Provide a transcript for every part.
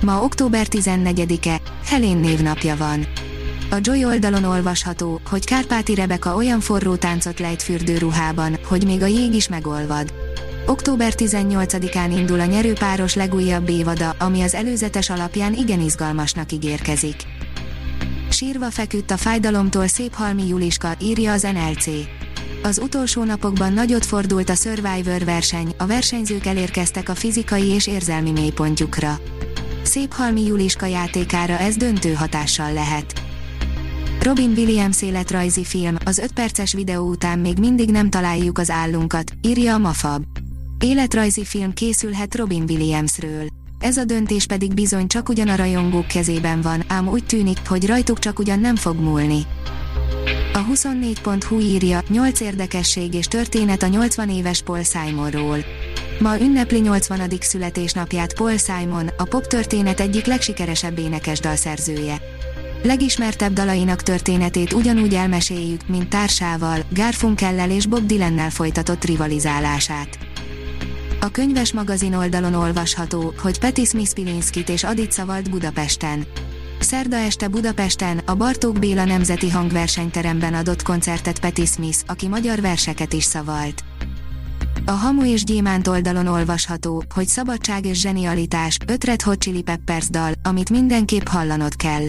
Ma október 14-e, Helén névnapja van. A Joy oldalon olvasható, hogy Kárpáti Rebeka olyan forró táncot lejt fürdőruhában, hogy még a jég is megolvad. Október 18-án indul a nyerőpáros legújabb évada, ami az előzetes alapján igen izgalmasnak ígérkezik. Sírva feküdt a fájdalomtól szép halmi Juliska, írja az NLC. Az utolsó napokban nagyot fordult a Survivor verseny, a versenyzők elérkeztek a fizikai és érzelmi mélypontjukra. Szép halmi Juliska játékára ez döntő hatással lehet. Robin Williams életrajzi film, az 5 perces videó után még mindig nem találjuk az állunkat, írja a Mafab. Életrajzi film készülhet Robin Williamsről. Ez a döntés pedig bizony csak ugyan a rajongók kezében van, ám úgy tűnik, hogy rajtuk csak ugyan nem fog múlni. A 24.hu írja, 8 érdekesség és történet a 80 éves Paul Simonról. Ma ünnepli 80. születésnapját Paul Simon, a pop történet egyik legsikeresebb énekes dalszerzője. Legismertebb dalainak történetét ugyanúgy elmeséljük, mint társával, Garfunkellel és Bob Dylannel folytatott rivalizálását. A könyves magazin oldalon olvasható, hogy Peti Smith Pilinszkit és Adit szavalt Budapesten. Szerda este Budapesten, a Bartók Béla Nemzeti Hangversenyteremben adott koncertet Peti Smith, aki magyar verseket is szavalt. A Hamu és Gyémánt oldalon olvasható, hogy szabadság és zsenialitás, öt Red Hot Chili Peppers dal, amit mindenképp hallanod kell.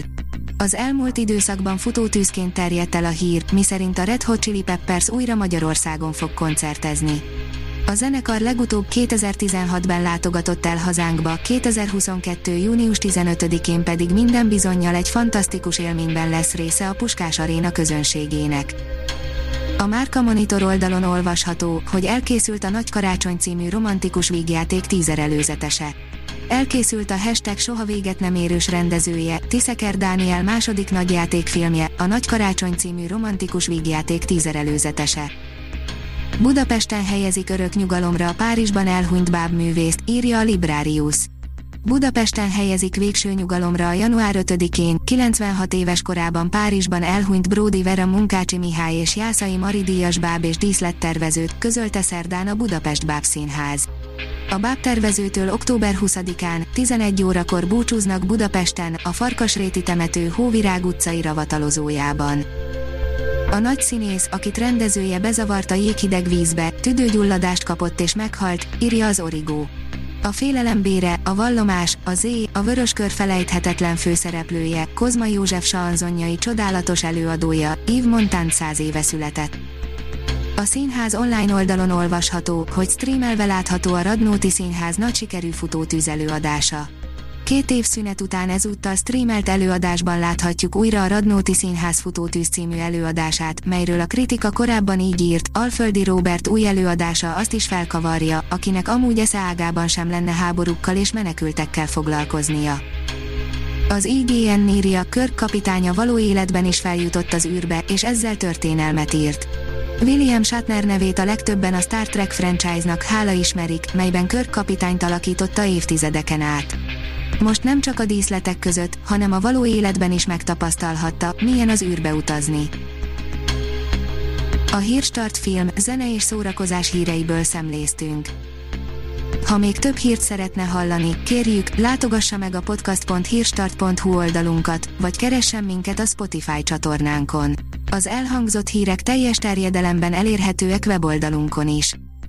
Az elmúlt időszakban futótűzként terjedt el a hír, miszerint a Red Hot Chili Peppers újra Magyarországon fog koncertezni. A zenekar legutóbb 2016-ben látogatott el hazánkba, 2022. június 15-én pedig minden bizonyal egy fantasztikus élményben lesz része a Puskás Aréna közönségének. A Márka Monitor oldalon olvasható, hogy elkészült a Nagy Karácsony című romantikus vígjáték tízer előzetese. Elkészült a hashtag soha véget nem érős rendezője, Tiszeker Dániel második nagyjátékfilmje, a Nagy Karácsony című romantikus vígjáték tízer előzetese. Budapesten helyezik örök nyugalomra a Párizsban elhunyt bábművészt, írja a Librarius. Budapesten helyezik végső nyugalomra a január 5-én, 96 éves korában Párizsban elhunyt Bródi Vera Munkácsi Mihály és Jászai Mari díjas báb és díszlettervezőt, közölte szerdán a Budapest Bábszínház. A bábtervezőtől október 20-án, 11 órakor búcsúznak Budapesten, a Farkasréti temető Hóvirág utcai ravatalozójában. A nagy színész, akit rendezője bezavarta jéghideg vízbe, tüdőgyulladást kapott és meghalt, írja az Origó. A félelem bére, a vallomás, a zé, a vöröskör felejthetetlen főszereplője, Kozma József Saanzonyai csodálatos előadója, Yves Montand száz éve született. A színház online oldalon olvasható, hogy streamelve látható a Radnóti Színház nagy sikerű futótűz előadása. Két év szünet után ezúttal streamelt előadásban láthatjuk újra a Radnóti Színház futótűz című előadását, melyről a kritika korábban így írt, Alföldi Robert új előadása azt is felkavarja, akinek amúgy esze ágában sem lenne háborúkkal és menekültekkel foglalkoznia. Az IGN írja, Körk kapitánya való életben is feljutott az űrbe, és ezzel történelmet írt. William Shatner nevét a legtöbben a Star Trek franchise-nak hála ismerik, melyben Kirk kapitányt alakította évtizedeken át. Most nem csak a díszletek között, hanem a való életben is megtapasztalhatta, milyen az űrbe utazni. A Hírstart film, zene és szórakozás híreiből szemléztünk. Ha még több hírt szeretne hallani, kérjük, látogassa meg a podcast.hírstart.hu oldalunkat, vagy keressen minket a Spotify csatornánkon. Az elhangzott hírek teljes terjedelemben elérhetőek weboldalunkon is.